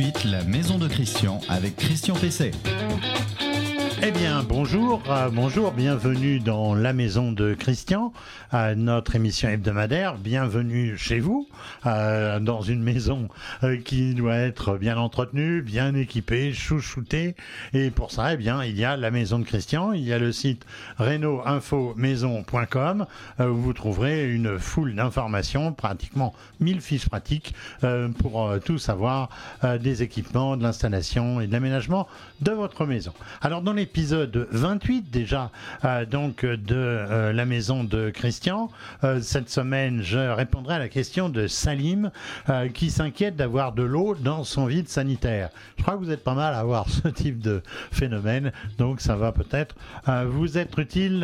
suite la maison de Christian avec Christian PC. Eh bien, bonjour, euh, bonjour, bienvenue dans la maison de Christian, notre émission hebdomadaire. Bienvenue chez vous, euh, dans une maison euh, qui doit être bien entretenue, bien équipée, chouchoutée. Et pour ça, eh bien, il y a la maison de Christian, il y a le site reno-info-maison.com où vous trouverez une foule d'informations, pratiquement 1000 fiches pratiques pour tout savoir des équipements, de l'installation et de l'aménagement de votre maison. Épisode 28 déjà euh, donc de euh, la maison de Christian. Euh, cette semaine, je répondrai à la question de Salim qui s'inquiète d'avoir de l'eau dans son vide sanitaire. Je crois que vous êtes pas mal à avoir ce type de phénomène, donc ça va peut-être vous être utile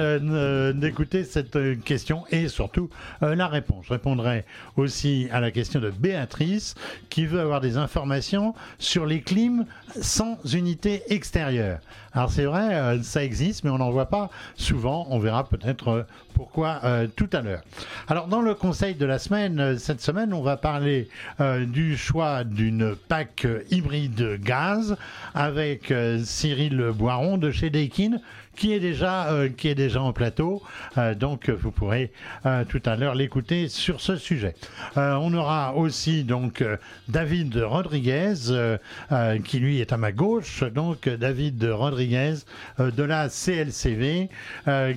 d'écouter cette question et surtout la réponse. Je répondrai aussi à la question de Béatrice qui veut avoir des informations sur les clims sans unité extérieure. Alors c'est vrai, euh, ça existe, mais on n'en voit pas souvent. On verra peut-être euh, pourquoi euh, tout à l'heure. Alors dans le conseil de la semaine, cette semaine, on va parler du choix d'une PAC hybride gaz avec Cyril Boiron de chez Daikin qui est déjà, euh, qui est déjà en plateau. Euh, donc vous pourrez euh, tout à l'heure l'écouter sur ce sujet. on aura aussi donc David Rodriguez qui lui est à ma gauche. Donc David Rodriguez de la CLCV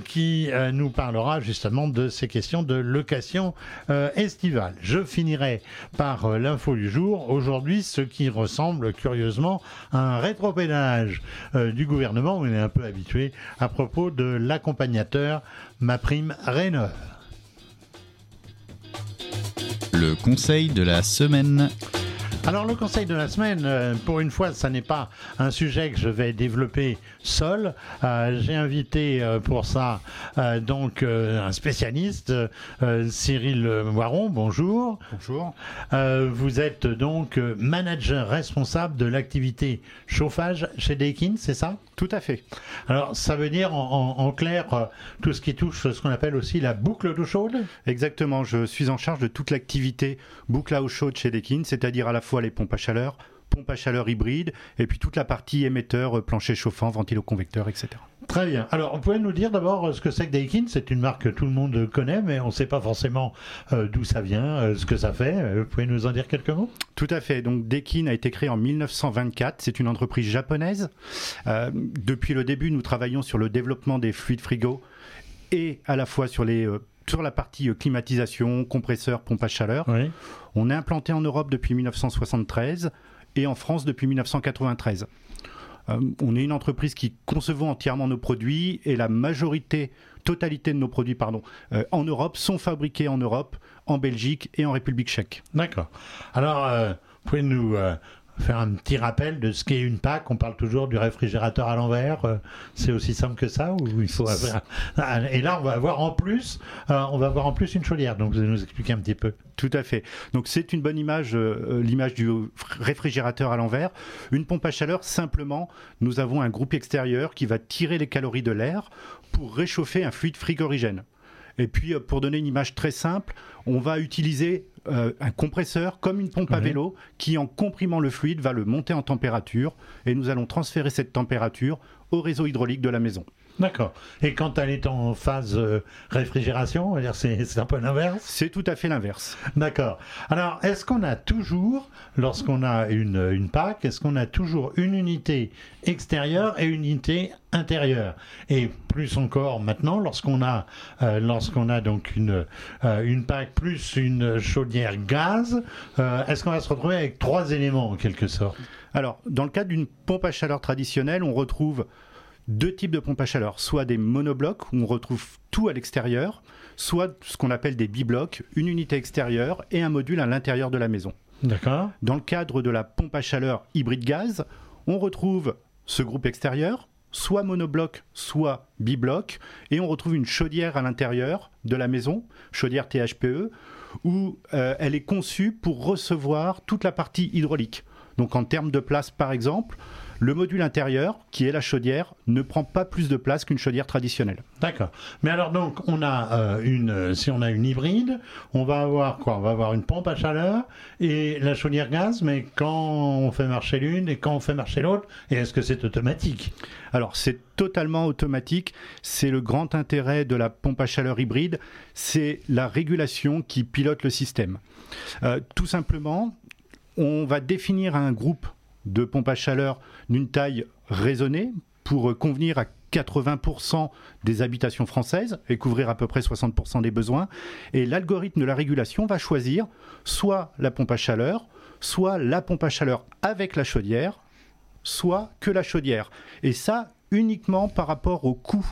qui nous parlera justement de ces questions de location estivale. Je finirai par l'info du jour. Aujourd'hui, ce qui ressemble curieusement à un rétropédage du gouvernement. On est un peu habitué à propos de l'accompagnateur Ma Prime Rénov. Le conseil de la semaine. Alors le conseil de la semaine, euh, pour une fois, ça n'est pas un sujet que je vais développer seul. Euh, j'ai invité euh, pour ça donc un spécialiste, Cyril Moiron. Bonjour. Bonjour. vous êtes donc manager responsable de l'activité chauffage chez Daikin, c'est ça? Tout à fait. Alors ça veut dire en, clair tout ce qui touche ce qu'on appelle aussi la boucle d'eau chaude? Exactement. Je suis en charge de toute l'activité boucle à eau chaude chez Daikin, c'est-à-dire à la fois les pompes à chaleur, pompes à chaleur hybride, et puis toute la partie émetteur, euh, plancher chauffant, ventilo-convecteur, etc. Très bien. Alors, vous pouvez nous dire d'abord euh, ce que c'est que Daikin? C'est une marque que tout le monde connaît, mais on ne sait pas forcément euh, d'où ça vient, ce que ça fait. Vous pouvez nous en dire quelques mots? Tout à fait. Donc, Daikin a été créé en 1924. C'est une entreprise japonaise. depuis le début, nous travaillons sur le développement des fluides frigo et à la fois sur les sur la partie climatisation, compresseur, pompe à chaleur. Oui. On est implanté en Europe depuis 1973 et en France depuis 1993. Euh, on est une entreprise qui concevons entièrement nos produits et la majorité, totalité de nos produits, pardon, euh, en Europe sont fabriqués en Europe, en Belgique et en République tchèque. D'accord. Alors, euh, vous pouvez nous faire un petit rappel de ce qu'est une PAC. On parle toujours du réfrigérateur à l'envers. Euh, c'est aussi simple que ça ou il faut Et là, on va avoir en plus, euh, on va avoir en plus une chaudière. Donc, vous allez nous expliquer un petit peu. Tout à fait. Donc, c'est une bonne image, euh, l'image du réfrigérateur à l'envers. Une pompe à chaleur, simplement, nous avons un groupe extérieur qui va tirer les calories de l'air pour réchauffer un fluide frigorigène. Et puis, pour donner une image très simple, on va utiliser euh, un compresseur comme une pompe à vélo qui, en comprimant le fluide, va le monter en température et nous allons transférer cette température au réseau hydraulique de la maison. D'accord. Et quand elle est en phase euh, réfrigération, c'est un peu l'inverse C'est tout à fait l'inverse. D'accord. Alors, est-ce qu'on a toujours, lorsqu'on a une, une PAC, est-ce qu'on a toujours une unité extérieure et une unité intérieure? Et plus encore maintenant, lorsqu'on a, euh, lorsqu'on a donc une, euh, une PAC plus une chaudière gaz, est-ce qu'on va se retrouver avec trois éléments en quelque sorte? Alors, dans le cas d'une pompe à chaleur traditionnelle, on retrouve deux types de pompes à chaleur, soit des monoblocs où on retrouve tout à l'extérieur, soit ce qu'on appelle des biblocs, une unité extérieure et un module à l'intérieur de la maison. D'accord. Dans le cadre de la pompe à chaleur hybride gaz, on retrouve ce groupe extérieur, soit monobloc, soit bibloc, et on retrouve une chaudière à l'intérieur de la maison, chaudière THPE, où euh, elle est conçue pour recevoir toute la partie hydraulique. Donc en termes de place, par exemple, Le module intérieur, qui est la chaudière, ne prend pas plus de place qu'une chaudière traditionnelle. D'accord. Mais alors donc, on a euh, une, si on a une hybride, on va avoir quoi? On va avoir une pompe à chaleur et la chaudière gaz, mais quand on fait marcher l'une et quand on fait marcher l'autre, et est-ce que c'est automatique? Alors c'est totalement automatique. C'est le grand intérêt de la pompe à chaleur hybride, c'est la régulation qui pilote le système. Euh, tout simplement, on va définir un groupe de pompes à chaleur d'une taille raisonnée pour convenir à 80% des habitations françaises et couvrir à peu près 60% des besoins. Et l'algorithme de la régulation va choisir soit la pompe à chaleur, soit la pompe à chaleur avec la chaudière, soit que la chaudière. Et ça uniquement par rapport au coût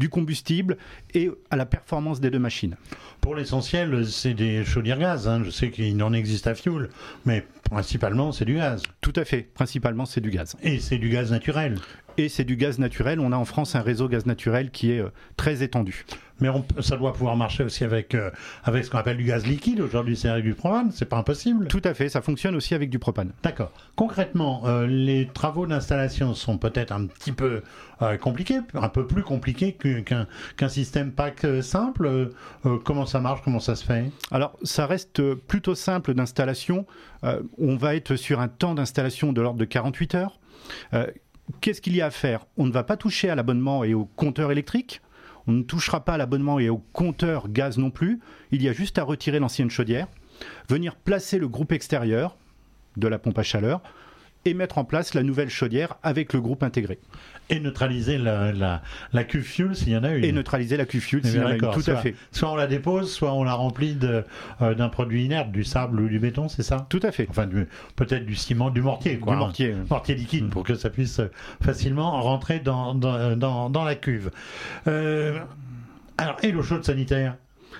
du combustible et à la performance des deux machines. Pour l'essentiel, c'est des chaudières gaz. Hein. Je sais qu'il en existe à fioul, mais principalement, c'est du gaz. Tout à fait. Principalement, c'est du gaz. Et c'est du gaz naturel. Et c'est du gaz naturel. On a en France un réseau gaz naturel qui est euh, très étendu. Mais ça doit pouvoir marcher aussi avec, euh, avec ce qu'on appelle du gaz liquide. Aujourd'hui, c'est avec du propane. C'est pas impossible. Tout à fait. Ça fonctionne aussi avec du propane. D'accord. Concrètement, euh, les travaux d'installation sont peut-être un petit peu compliqués, un peu plus compliqués qu'un système PAC simple. comment ça marche? Comment ça se fait? Alors, ça reste plutôt simple d'installation. on va être sur un temps d'installation de l'ordre de 48 heures qu'est-ce qu'il y a à faire? On ne va pas toucher à l'abonnement et au compteur électrique. On ne touchera pas à l'abonnement et au compteur gaz non plus. Il y a juste à retirer l'ancienne chaudière, venir placer le groupe extérieur de la pompe à chaleur et mettre en place la nouvelle chaudière avec le groupe intégré. Et neutraliser la, la, la cuve fuel s'il y en a une. Et neutraliser la cuve fuel eh s'il y en a une, tout soit, à fait. Soit on la dépose, soit on la remplit euh, d'un produit inerte, du sable ou du béton, c'est ça? Tout à fait. Enfin, peut-être du ciment, du mortier, quoi. Du mortier. Mortier liquide, pour que ça puisse facilement rentrer dans, dans, dans, dans la cuve. Euh, alors, et l'eau chaude sanitaire?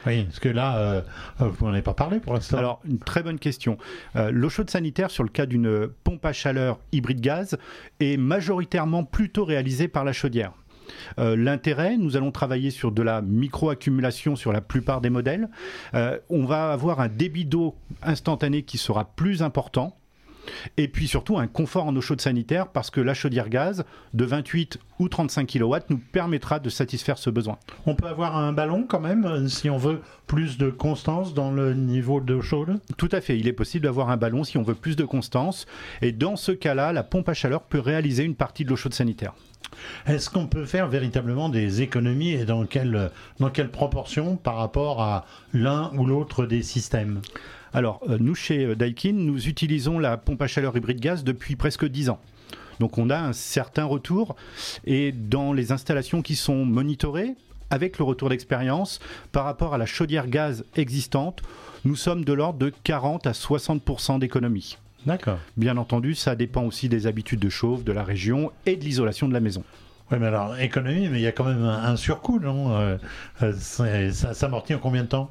Oui, parce que là, euh, vous n'en avez pas parlé pour l'instant. Alors, une très bonne question. Euh, l'eau chaude sanitaire, sur le cas d'une pompe à chaleur hybride gaz, est majoritairement plutôt réalisée par la chaudière. Euh, l'intérêt, nous allons travailler sur de la micro-accumulation sur la plupart des modèles. on va avoir un débit d'eau instantané qui sera plus important. Et puis surtout un confort en eau chaude sanitaire parce que la chaudière gaz de 28 ou 35 kW nous permettra de satisfaire ce besoin. On peut avoir un ballon quand même euh, si on veut plus de constance dans le niveau d'eau chaude? Tout à fait, il est possible d'avoir un ballon si on veut plus de constance et dans ce cas-là, la pompe à chaleur peut réaliser une partie de l'eau chaude sanitaire. Est-ce qu'on peut faire véritablement des économies et dans quelle, dans quelle proportion par rapport à l'un ou l'autre des systèmes? Alors, euh, nous, chez euh, Daikin, nous utilisons la pompe à chaleur hybride gaz depuis presque 10 ans. Donc on a un certain retour et dans les installations qui sont monitorées, avec le retour d'expérience, par rapport à la chaudière gaz existante, nous sommes de l'ordre de 40 à 60% d'économie. D'accord. Bien entendu, ça dépend aussi des habitudes de chauffe, de la région et de l'isolation de la maison. Oui, mais alors, économie, mais il y a quand même un, surcoût, non? Euh, Ça s'amortit en combien de temps?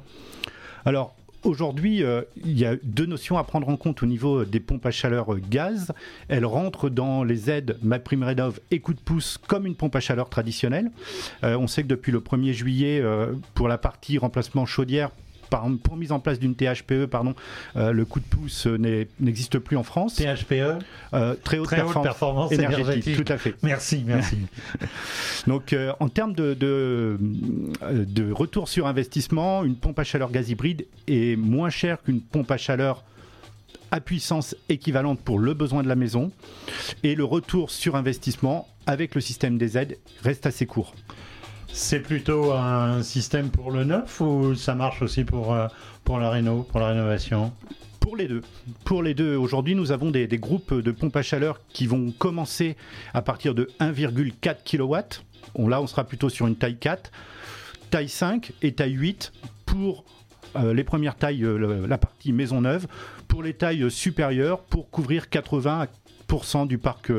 Alors, Aujourd'hui, euh, il y a deux notions à prendre en compte au niveau des pompes à chaleur euh, gaz. Elles rentrent dans les aides MaPrimeRénov et coup de pouce comme une pompe à chaleur traditionnelle. Euh, on sait que depuis le 1er juillet, pour la partie remplacement chaudière, pour mise en place d'une THPE, pardon, euh, le coup de pouce n'existe plus en France. THPE euh, Très haute, performance, énergétique, Tout à fait. Merci, merci. Donc, euh, en termes de, de, de, retour sur investissement, une pompe à chaleur gaz hybride est moins chère qu'une pompe à chaleur à puissance équivalente pour le besoin de la maison. Et le retour sur investissement avec le système des aides reste assez court. C'est plutôt un système pour le neuf ou ça marche aussi pour, euh, pour la réno, pour la rénovation pour les deux. Pour les deux, aujourd'hui, nous avons des, groupes de pompes à chaleur qui vont commencer à partir de 1,4 kW. là, on sera plutôt sur une taille 4, taille 5 et taille 8 pour euh, les premières tailles, euh, la partie maison neuve. Pour les tailles supérieures, pour couvrir 80% du parc,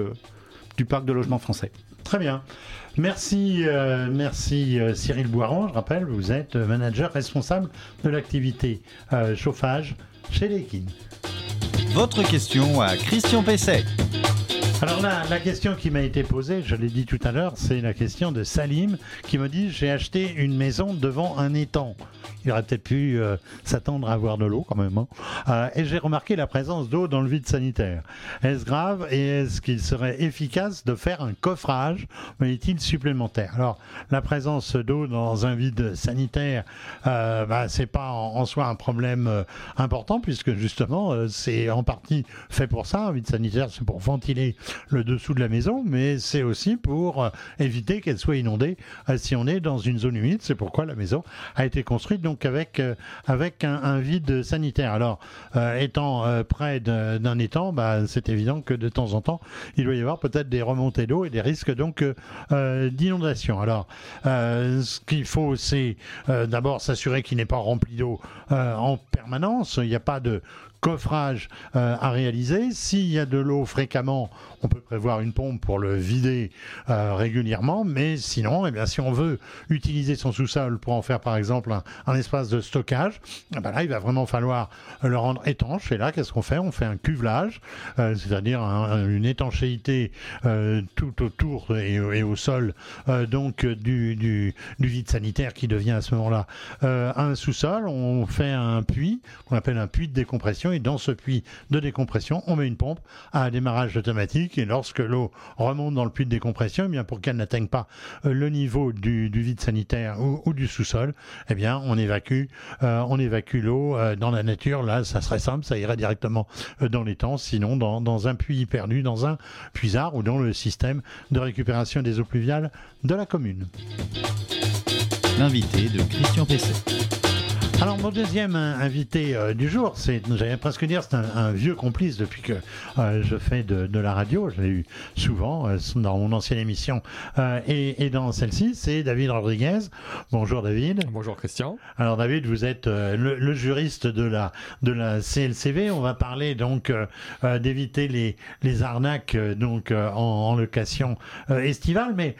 du parc de logement français. Très bien. Merci, euh, merci euh, Cyril Boiron. Je rappelle, vous êtes manager responsable de l'activité euh, chauffage chez Lekin. Votre question à Christian Pesset. Alors là, la question qui m'a été posée, je l'ai dit tout à l'heure, c'est la question de Salim qui me dit j'ai acheté une maison devant un étang. Il aurait peut-être pu euh, s'attendre à avoir de l'eau quand même. hein. Euh, et j'ai remarqué la présence d'eau dans le vide sanitaire. Est-ce grave et est-ce qu'il serait efficace de faire un coffrage, me dit-il, supplémentaire? Alors, la présence d'eau dans un vide sanitaire, euh, bah, c'est pas en, en soi un problème euh, important puisque justement, c'est en partie fait pour ça. Un vide sanitaire, c'est pour ventiler le dessous de la maison, mais c'est aussi pour euh, éviter qu'elle soit inondée euh, si on est dans une zone humide. C'est pourquoi la maison a été construite donc avec, euh, avec un, vide sanitaire. Alors, étant près d'un étang, bah, c'est évident que de temps en temps, il doit y avoir peut-être des remontées d'eau et des risques donc d'inondation. Alors, ce qu'il faut, c'est d'abord s'assurer qu'il n'est pas rempli d'eau en permanence. Il n'y a pas de coffrage euh, à réaliser. S'il y a de l'eau fréquemment, on peut prévoir une pompe pour le vider euh, régulièrement, mais sinon, eh si on veut utiliser son sous-sol pour en faire par exemple un, espace de stockage, eh ben là, il va vraiment falloir le rendre étanche. Et là, qu'est-ce qu'on fait? On fait un cuvelage, euh, c'est-à-dire un- une étanchéité tout autour et, au sol donc du, vide sanitaire qui devient à ce moment-là un sous-sol. On fait un puits qu'on appelle un puits de décompression et dans ce puits de décompression, on met une pompe à démarrage automatique et lorsque l'eau remonte dans le puits de décompression, eh bien pour qu'elle n'atteigne pas euh, le niveau du, vide sanitaire ou, du sous-sol, eh bien on évacue, euh, on évacue l'eau euh, dans la nature. Là, ça serait simple, ça irait directement dans les temps, sinon dans, dans un puits perdu, dans un puisard ou dans le système de récupération des eaux pluviales de la commune. L'invité de Christian Pesset. Alors mon deuxième invité euh, du jour, c'est, j'allais presque dire, c'est un, un vieux complice depuis que euh, je fais de, de la radio. Je l'ai eu souvent euh, dans mon ancienne émission et, et dans celle-ci, c'est David Rodriguez. Bonjour David. Bonjour Christian. Alors David, vous êtes le, le juriste de la de la CLCV. On va parler donc d'éviter les les arnaques donc en, en location estivale, mais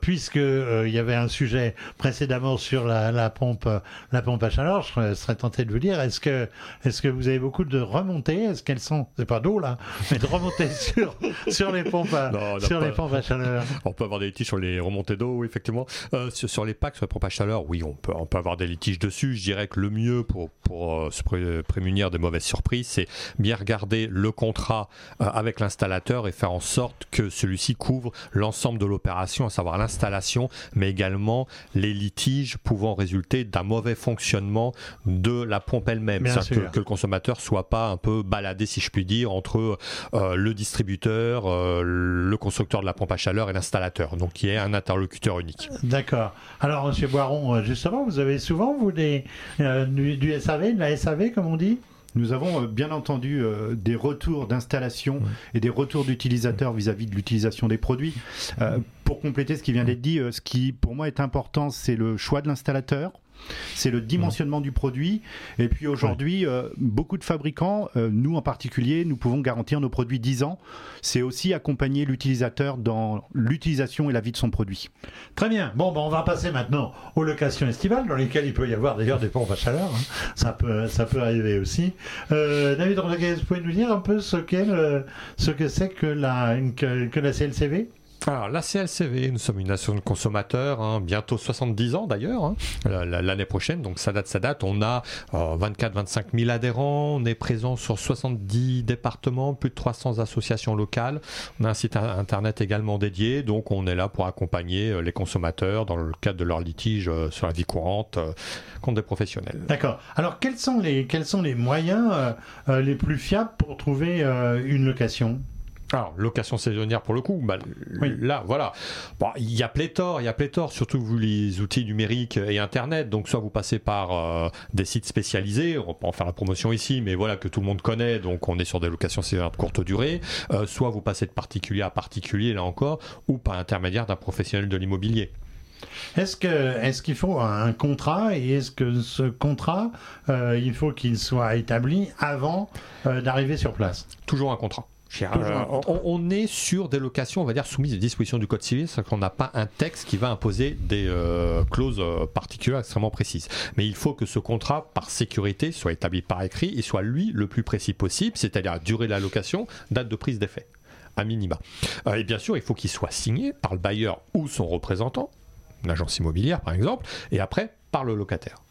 puisque il y avait un sujet précédemment sur la, la pompe la pompe à chaleur, je serais- tenté de vous dire est-ce que est-ce que vous avez beaucoup de remontées? Est-ce qu'elles sont c'est pas d'eau là, mais de remontées sur sur les pompes à, Non, sur pas- les pompes à chaleur On peut avoir des litiges sur les remontées d'eau, oui, effectivement. Euh, sur, sur les packs, sur les pompes à chaleur, oui, on peut, on peut avoir des litiges dessus. Je dirais que le mieux pour, pour euh, se pré- prémunir des mauvaises surprises, c'est bien regarder le contrat euh, avec l'installateur et faire en sorte que celui-ci couvre l'ensemble de l'opération, à savoir l'installation, mais également les litiges pouvant résulter d'un mauvais fonctionnement de la pompe elle-même. Que, que le consommateur soit pas un peu baladé, si je puis dire, entre euh, le distributeur, euh, le constructeur de la pompe à chaleur et l'installateur. Donc, qui est un interlocuteur unique. D'accord. Alors, Monsieur Boiron, euh, justement, vous avez souvent, vous, des, euh, du, du SAV, de la SAV, comme on dit? Nous avons euh, bien entendu euh, des retours d'installation et des retours d'utilisateurs vis-à-vis de l'utilisation des produits. Euh, pour compléter ce qui vient d'être dit, euh, ce qui pour moi est important, c'est le choix de l'installateur. C'est le dimensionnement du produit. Et puis aujourd'hui, euh, beaucoup de fabricants, euh, nous en particulier, nous pouvons garantir nos produits 10 ans. C'est aussi accompagner l'utilisateur dans l'utilisation et la vie de son produit. Très bien. Bon, ben, on va passer maintenant aux locations estivales, dans lesquelles il peut y avoir d'ailleurs des pompes à chaleur. hein. Ça, peut, ça peut arriver aussi. Euh, David Rodriguez, vous pouvez nous dire un peu ce, que c'est que la, que, que la CLCV Alors, la CLCV, nous sommes une nation de consommateurs, hein, bientôt 70 ans d'ailleurs, hein, la- la- l'année prochaine, donc ça date, ça date. On a 24-25 000 adhérents, on est présent sur 70 départements, plus de 300 associations locales. On a un site in- internet également dédié, donc on est là pour accompagner euh, les consommateurs dans le cadre de leurs litiges euh, sur la vie courante euh, contre des professionnels. D'accord. Alors, quels sont les, quels sont les moyens euh, euh, les plus fiables pour trouver euh, une location? Alors, location saisonnière pour le coup, bah, Oui. là, voilà. Bon, il y a pléthore, il y a pléthore, surtout vous les outils numériques et Internet. Donc, soit vous passez par euh, des sites spécialisés, on va pas en faire la promotion ici, mais voilà, que tout le monde connaît, donc on est sur des locations saisonnières de courte durée. Euh, soit vous passez de particulier à particulier, là encore, ou par intermédiaire d'un professionnel de l'immobilier. Est-ce que est-ce qu'il faut un contrat et est-ce que ce contrat euh, il faut qu'il soit établi avant euh, d'arriver sur place? Toujours un contrat. Euh, on, on est sur des locations, on va dire, soumises aux dispositions du Code civil, c'est qu'on n'a pas un texte qui va imposer des euh, clauses euh, particulières extrêmement précises. Mais il faut que ce contrat, par sécurité, soit établi par écrit et soit, lui, le plus précis possible, c'est-à-dire durée de la location, date de prise d'effet. à minima. Euh, et bien sûr, il faut qu'il soit signé par le bailleur ou son représentant, l'agence immobilière par exemple, et après par le locataire.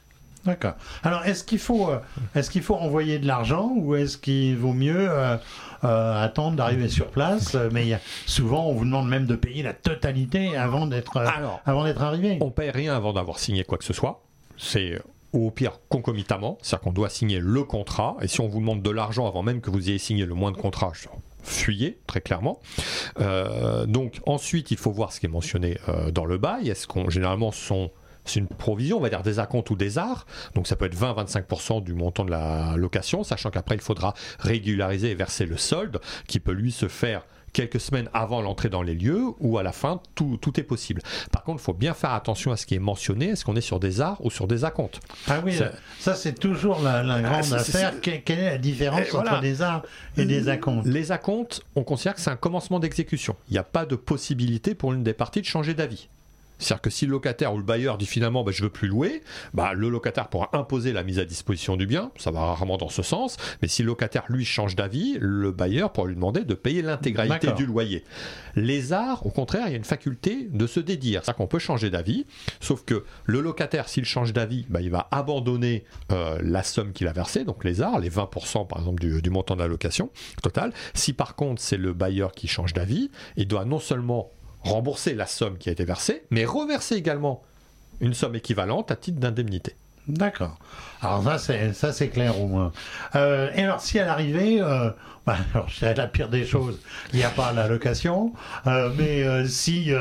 D'accord. Alors, est-ce qu'il faut, euh, est-ce qu'il faut envoyer de l'argent ou est-ce qu'il vaut mieux euh, euh, attendre d'arriver sur place Mais souvent, on vous demande même de payer la totalité avant d'être, Alors, avant d'être arrivé. On paye rien avant d'avoir signé quoi que ce soit. C'est au pire concomitamment, c'est-à-dire qu'on doit signer le contrat. Et si on vous demande de l'argent avant même que vous ayez signé le moins de contrat, fuyez très clairement. Euh, donc ensuite, il faut voir ce qui est mentionné euh, dans le bail. Est-ce qu'on généralement sont c'est une provision, on va dire des acomptes ou des arts. Donc ça peut être 20-25% du montant de la location, sachant qu'après il faudra régulariser et verser le solde, qui peut lui se faire quelques semaines avant l'entrée dans les lieux ou à la fin, tout, tout est possible. Par contre, il faut bien faire attention à ce qui est mentionné. Est-ce qu'on est sur des arts ou sur des acomptes? Ah oui, Ça- ça, c'est toujours la, la grande c'est- affaire. Que- Quelle est la différence Et entre voilà. des arts et des acomptes? Les acomptes, on considère que c'est un commencement d'exécution. Il n'y a pas de possibilité pour l'une des parties de changer d'avis. C'est-à-dire que si le locataire ou le bailleur dit finalement bah, je veux plus louer, bah, le locataire pourra imposer la mise à disposition du bien, ça va rarement dans ce sens, mais si le locataire lui change d'avis, le bailleur pourra lui demander de payer l'intégralité du loyer. Les arts, au contraire, il y a une faculté de se dédire, c'est-à-dire qu'on peut changer d'avis, sauf que le locataire, s'il change d'avis, bah, il va abandonner euh, la somme qu'il a versée, donc les arts, les 20% par exemple du, du montant de la location totale. Si par contre c'est le bailleur qui change d'avis, il doit non seulement rembourser la somme qui a été versée, mais reverser également une somme équivalente à titre d'indemnité. D'accord. Alors ça c'est ça c'est clair au moins. Euh, et alors si à l'arrivée, euh, bah, alors dirais la pire des choses, il n'y a pas la location, euh, mais euh, si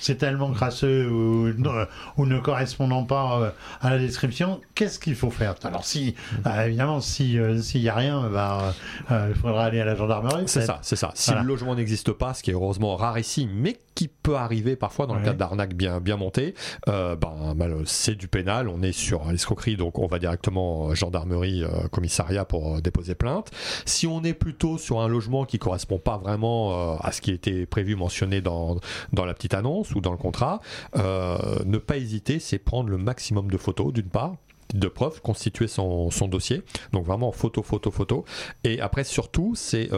c'est tellement crasseux ou, ne correspondant pas à la description, qu'est-ce qu'il faut faire? Alors si bah, évidemment si s'il n'y a rien, bah, il faudra aller à la gendarmerie. C'est ça, c'est ça. Si Voilà. le logement n'existe pas, ce qui est heureusement rare ici, mais qui peut arriver parfois dans le cadre d'arnaques bien, bien montées, ben, c'est du pénal. On est sur l'escroquerie, donc on va directement euh, gendarmerie, euh, commissariat pour euh, déposer plainte. Si on est plutôt sur un logement qui correspond pas vraiment à ce qui était prévu, mentionné dans, la petite annonce ou dans le contrat, ne pas hésiter, c'est prendre le maximum de photos, d'une part de preuves, constituer son, dossier. Donc vraiment photo, photo, photo. Et après, surtout, c'est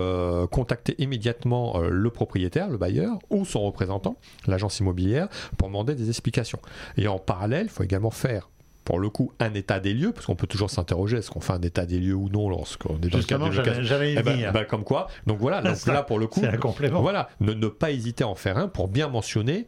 contacter immédiatement le propriétaire, le bailleur, ou son représentant, l'agence immobilière, pour demander des explications. Et en parallèle, il faut également faire pour le coup un état des lieux, parce qu'on peut toujours s'interroger, est-ce qu'on fait un état des lieux ou non lorsqu'on est dans Justement, le cadre y eh ben, ben, comme quoi. Donc voilà, donc Ça, là pour le coup, c'est un complément. voilà, ne, ne pas hésiter à en faire un pour bien mentionner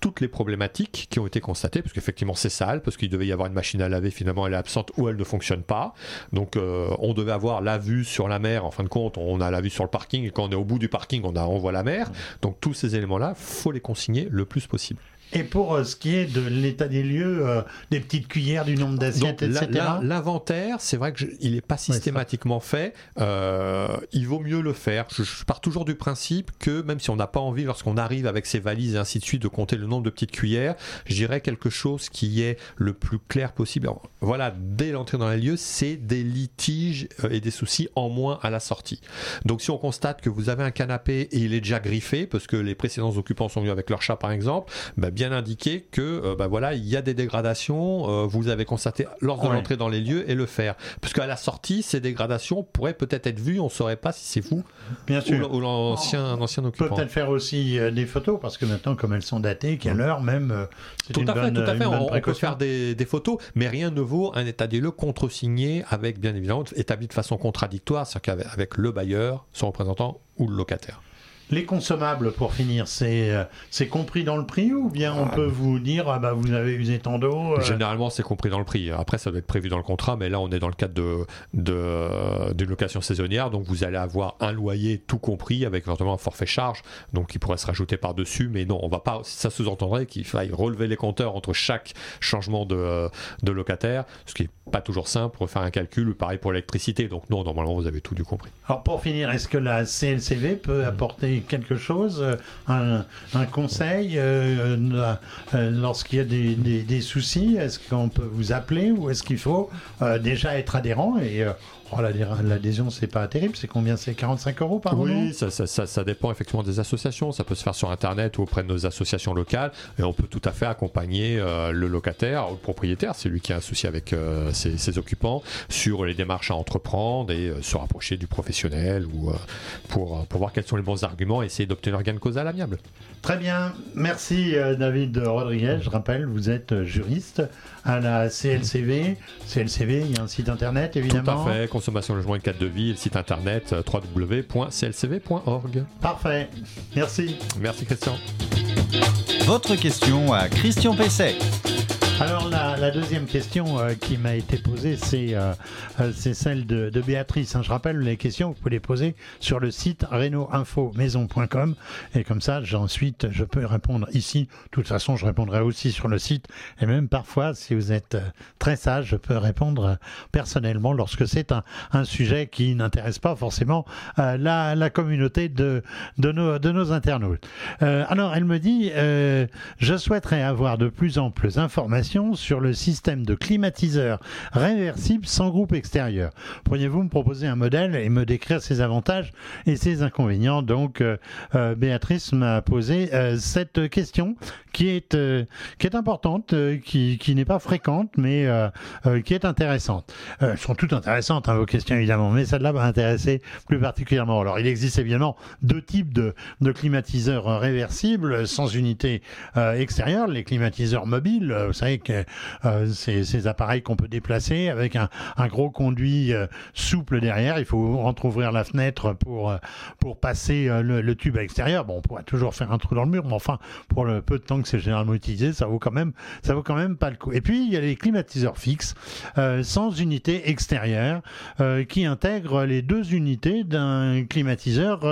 toutes les problématiques qui ont été constatées, parce qu'effectivement c'est sale, parce qu'il devait y avoir une machine à laver, finalement elle est absente ou elle ne fonctionne pas. Donc euh, on devait avoir la vue sur la mer, en fin de compte on a la vue sur le parking, et quand on est au bout du parking on, a, on voit la mer. Donc tous ces éléments-là, faut les consigner le plus possible. Et pour euh, ce qui est de l'état des lieux, euh, des petites cuillères, du nombre d'assiettes, etc. l'inventaire, c'est vrai qu'il n'est pas systématiquement fait. Euh, il vaut mieux le faire. Je, je pars toujours du principe que même si on n'a pas envie, lorsqu'on arrive avec ses valises et ainsi de suite, de compter le nombre de petites cuillères, je dirais quelque chose qui est le plus clair possible. Alors, voilà, dès l'entrée dans les lieux, c'est des litiges et des soucis en moins à la sortie. Donc si on constate que vous avez un canapé et il est déjà griffé, parce que les précédents occupants sont venus avec leur chat par exemple, bah, bien indiquer que euh, bah, voilà, il y a des dégradations, euh, vous avez constaté lors de Ouais. l'entrée dans les lieux et le faire. Parce qu'à la sortie, ces dégradations pourraient peut-être être vues, on ne saurait pas si c'est vous Bien ou sûr. ou l'ancien un ancien On peut occupant. peut-être faire aussi euh, des photos, parce que maintenant, comme elles sont datées, qu'à l'heure même, euh, c'est Tout une à fait, bonne, tout à une fait. bonne On, on peut faire des, des photos, mais rien ne vaut un état des lieux contre-signé avec, bien évidemment, établi de façon contradictoire, c'est-à-dire qu'avec avec le bailleur, son représentant ou le locataire. Les consommables, pour finir, c'est euh, c'est compris dans le prix ou bien on peut vous dire, ah bah, vous avez usé tant d'eau euh, Généralement, c'est compris dans le prix. Après, ça doit être prévu dans le contrat, mais là, on est dans le cadre de, de, d'une location saisonnière, donc vous allez avoir un loyer tout compris avec éventuellement un forfait charge, donc qui pourrait se rajouter par-dessus, mais non, on va pas. Ça sous-entendrait qu'il faille relever les compteurs entre chaque changement de, de locataire, ce qui est pas toujours simple pour faire un calcul. Pareil pour l'électricité, donc non, normalement, vous avez tout du compris. Alors pour finir, est-ce que la CLCV peut apporter quelque chose, euh, un, conseil euh, euh, lorsqu'il y a des, des- soucis Est-ce qu'on peut vous appeler ou est-ce qu'il faut déjà être adhérent et Oh, L'adhésion, c'est pas terrible. C'est combien? C'est 45 euros par mois Oui, ça, ça, ça, dépend effectivement des associations. Ça peut se faire sur Internet ou auprès de nos associations locales. Et on peut tout à fait accompagner euh, le locataire ou le propriétaire, c'est lui qui a un souci avec euh, ses, occupants, sur les démarches à entreprendre et euh, se rapprocher du professionnel ou pour, pour voir quels sont les bons arguments et essayer d'obtenir gain de cause à l'amiable. Très bien. Merci David Rodriguez. Je rappelle, vous êtes juriste à la CLCV. CLCV, il y a un site internet évidemment. Tout à fait consommation logement et cadre de vie, le site internet euh, www.clcv.org. Parfait. Merci. Merci Christian. Votre question à Christian Pesset. Alors la, deuxième question euh, qui m'a été posée, c'est euh, euh, celle de, Béatrice. Hein. Je rappelle les questions, vous pouvez les poser sur le site reno-info-maison.com et comme ça, ensuite, je peux répondre ici. De toute façon, je répondrai aussi sur le site et même parfois, si vous êtes très sage, je peux répondre personnellement lorsque c'est un, sujet qui n'intéresse pas forcément la, la, communauté de, de, nos, de nos internautes. alors, elle me dit, je souhaiterais avoir de plus en plus d'informations sur le système de climatiseur réversible sans groupe extérieur. Pourriez-vous me proposer un modèle et me décrire ses avantages et ses inconvénients? Donc, euh, euh, Béatrice m'a posé euh, cette question qui est, qui est importante, qui, qui n'est pas fréquente, mais qui est intéressante. elles sont toutes intéressantes, hein, vos questions évidemment, mais celle-là m'a intéressé plus particulièrement. Alors, il existe évidemment deux types de, de climatiseurs réversibles sans unité extérieure, les climatiseurs mobiles, vous savez, euh, ces, appareils qu'on peut déplacer avec un, gros conduit euh, souple derrière. Il faut entrouvrir la fenêtre pour, euh, pour passer le, tube à l'extérieur. Bon, on pourra toujours faire un trou dans le mur, mais enfin, pour le peu de temps que c'est généralement utilisé, ça vaut quand même, ça vaut quand même pas le coup. Et puis, il y a les climatiseurs fixes sans unité extérieure qui intègrent les deux unités d'un climatiseur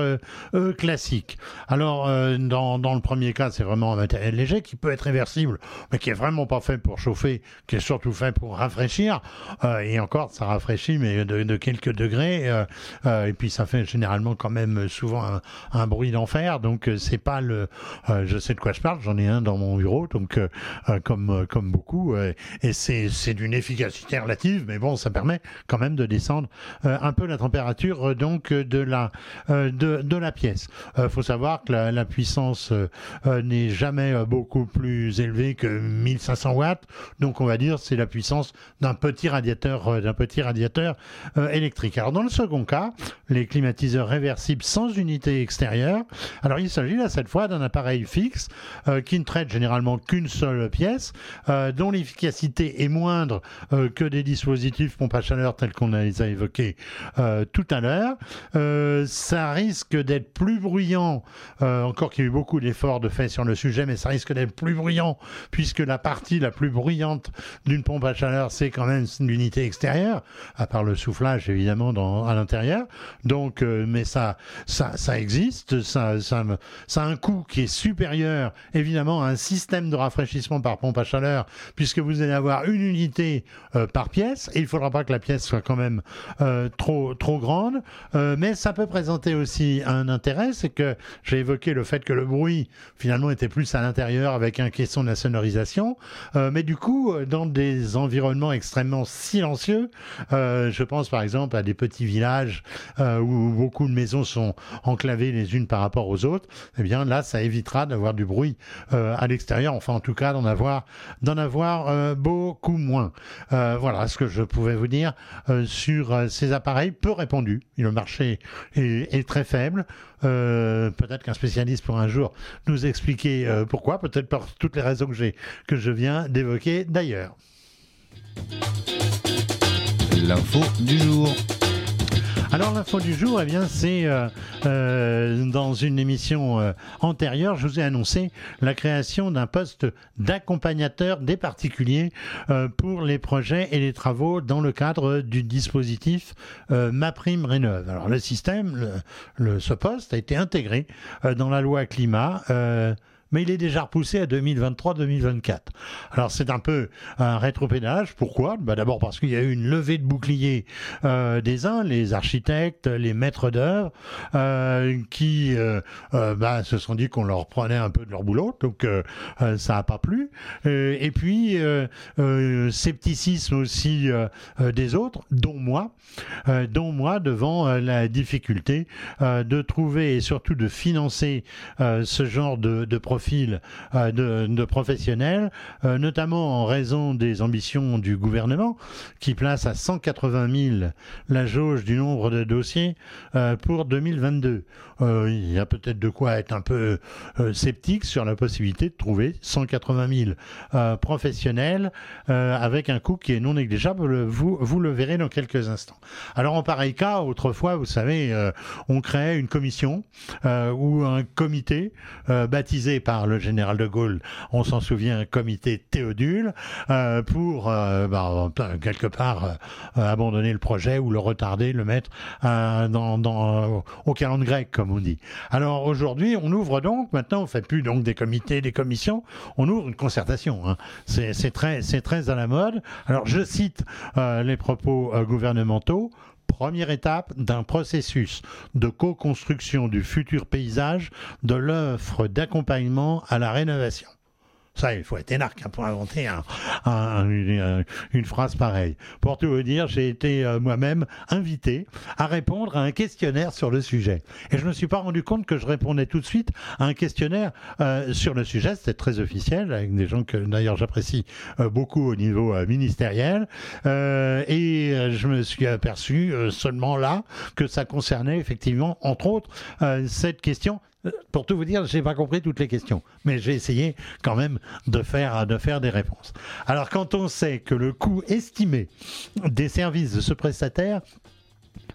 classique. Alors, dans, dans le premier cas, c'est vraiment un matériel léger qui peut être réversible, mais qui est vraiment pas fait pour chauffer, qui est surtout fait pour rafraîchir. Euh, et encore, ça rafraîchit, mais de, quelques degrés. Euh, euh, et puis ça fait généralement quand même souvent un, bruit d'enfer. Donc c'est pas le. je sais de quoi je parle. J'en ai un dans mon bureau, donc comme comme beaucoup. et c'est d'une efficacité relative, mais bon, ça permet quand même de descendre un peu la température donc de la de, de la pièce. Faut savoir que la, la puissance n'est jamais beaucoup plus élevée que 1500 watts donc on va dire c'est la puissance d'un petit radiateur, euh, d'un petit radiateur euh, électrique. Alors dans le second cas, les climatiseurs réversibles sans unité extérieure. Alors il s'agit là cette fois d'un appareil fixe euh, qui ne traite généralement qu'une seule pièce, dont l'efficacité est moindre que des dispositifs pompe à chaleur tels qu'on les a évoqués tout à l'heure. ça risque d'être plus bruyant, encore qu'il y a eu beaucoup d'efforts de fait sur le sujet, mais ça risque d'être plus bruyant puisque la partie la plus bruyante d'une pompe à chaleur, c'est quand même l'unité extérieure, à part le soufflage évidemment dans, à l'intérieur. Donc, euh, mais ça, ça, existe, ça, ça, ça a un coût qui est supérieur évidemment à un système de rafraîchissement par pompe à chaleur, puisque vous allez avoir une unité euh, par pièce, et il ne faudra pas que la pièce soit quand même euh, trop, trop grande, mais ça peut présenter aussi un intérêt, c'est que j'ai évoqué le fait que le bruit finalement était plus à l'intérieur avec un question de la sonorisation. Euh, mais du coup, euh, dans des environnements extrêmement silencieux, euh, je pense par exemple à des petits villages où beaucoup de maisons sont enclavées les unes par rapport aux autres, eh bien là, ça évitera d'avoir du bruit à l'extérieur, enfin en tout cas d'en avoir, d'en avoir beaucoup moins. voilà ce que je pouvais vous dire sur ces appareils peu répandus. Le marché est, très faible. Peut-être qu'un spécialiste pour un jour nous expliquer pourquoi, peut-être par toutes les raisons que que je viens d'évoquer d'ailleurs. L'info du jour. Alors l'info du jour, eh bien, c'est euh, euh, dans une émission euh, antérieure, je vous ai annoncé la création d'un poste d'accompagnateur des particuliers pour les projets et les travaux dans le cadre du dispositif Ma Prime Rénove. Alors le système, ce poste a été intégré dans la loi climat mais il est déjà repoussé à 2023-2024. Alors c'est un peu un rétropédalage. Pourquoi? Bah, D'abord parce qu'il y a eu une levée de bouclier euh, des uns, les architectes, les maîtres d'œuvre, euh, qui euh, bah, se sont dit qu'on leur prenait un peu de leur boulot, donc ça n'a pas plu. et puis scepticisme aussi des autres, dont moi, dont moi devant la difficulté de trouver et surtout de financer ce genre de, de de, de professionnels, notamment en raison des ambitions du gouvernement qui place à 180 000 la jauge du nombre de dossiers euh, pour 2022. Euh, il y a peut-être de quoi être un peu euh, sceptique sur la possibilité de trouver 180 000 professionnels avec un coût qui est non négligeable. Vous, vous le verrez dans quelques instants. Alors en pareil cas, autrefois, vous savez, on créait une commission ou un comité baptisé par le général de Gaulle, on s'en souvient, comité Théodule, pour bah, quelque part abandonner le projet ou le retarder, le mettre dans, au calendrier grec, comme on dit. Alors aujourd'hui, on ouvre donc, maintenant on fait plus donc des comités, des commissions, on ouvre une concertation. Hein. C'est très, très à la mode. Alors je cite euh, les propos euh, gouvernementaux première étape d'un processus de co-construction du futur paysage de l'offre d'accompagnement à la rénovation. Ça, il faut être énarque hein, pour inventer une, phrase pareille. Pour tout vous dire, j'ai été euh, moi-même invité à répondre à un questionnaire sur le sujet. Et je ne me suis pas rendu compte que je répondais tout de suite à un questionnaire euh, sur le sujet. C'était très officiel, avec des gens que d'ailleurs j'apprécie euh, beaucoup au niveau ministériel. et je me suis aperçu seulement là que ça concernait effectivement, entre autres, cette question pour tout vous dire, j'ai pas compris toutes les questions, mais j'ai essayé quand même de faire, de faire des réponses. Alors, quand on sait que le coût estimé des services de ce prestataire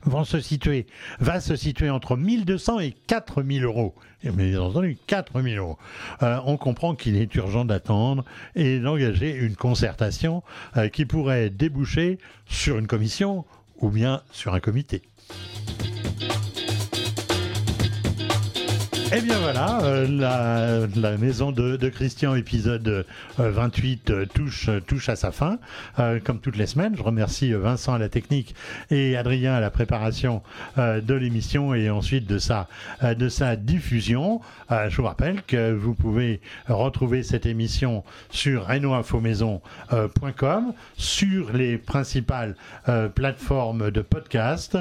vont se situer, va se situer entre 1200 et 4000 euros. Et bien entendu, 4000 euros. Euh, on comprend qu'il est urgent d'attendre et d'engager une concertation euh, qui pourrait déboucher sur une commission ou bien sur un comité. Eh bien voilà, euh, la, maison de, Christian, épisode 28, euh, euh, touche, touche à sa fin, comme toutes les semaines. Je remercie Vincent à la technique et Adrien à la préparation de l'émission et ensuite de sa, de sa diffusion. je vous rappelle que vous pouvez retrouver cette émission sur renoinfomaison.com, sur les principales plateformes de podcast.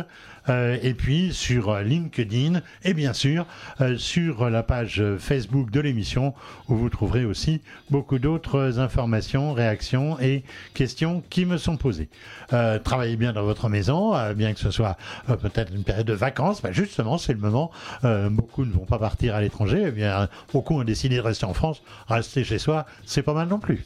Et puis sur LinkedIn et bien sûr euh, sur la page Facebook de l'émission où vous trouverez aussi beaucoup d'autres informations, réactions et questions qui me sont posées. Euh, travaillez bien dans votre maison, bien que ce soit peut-être une période de vacances, bah, justement c'est le moment. beaucoup ne vont pas partir à l'étranger, eh beaucoup ont décidé de rester en France. Rester chez soi, c'est pas mal non plus.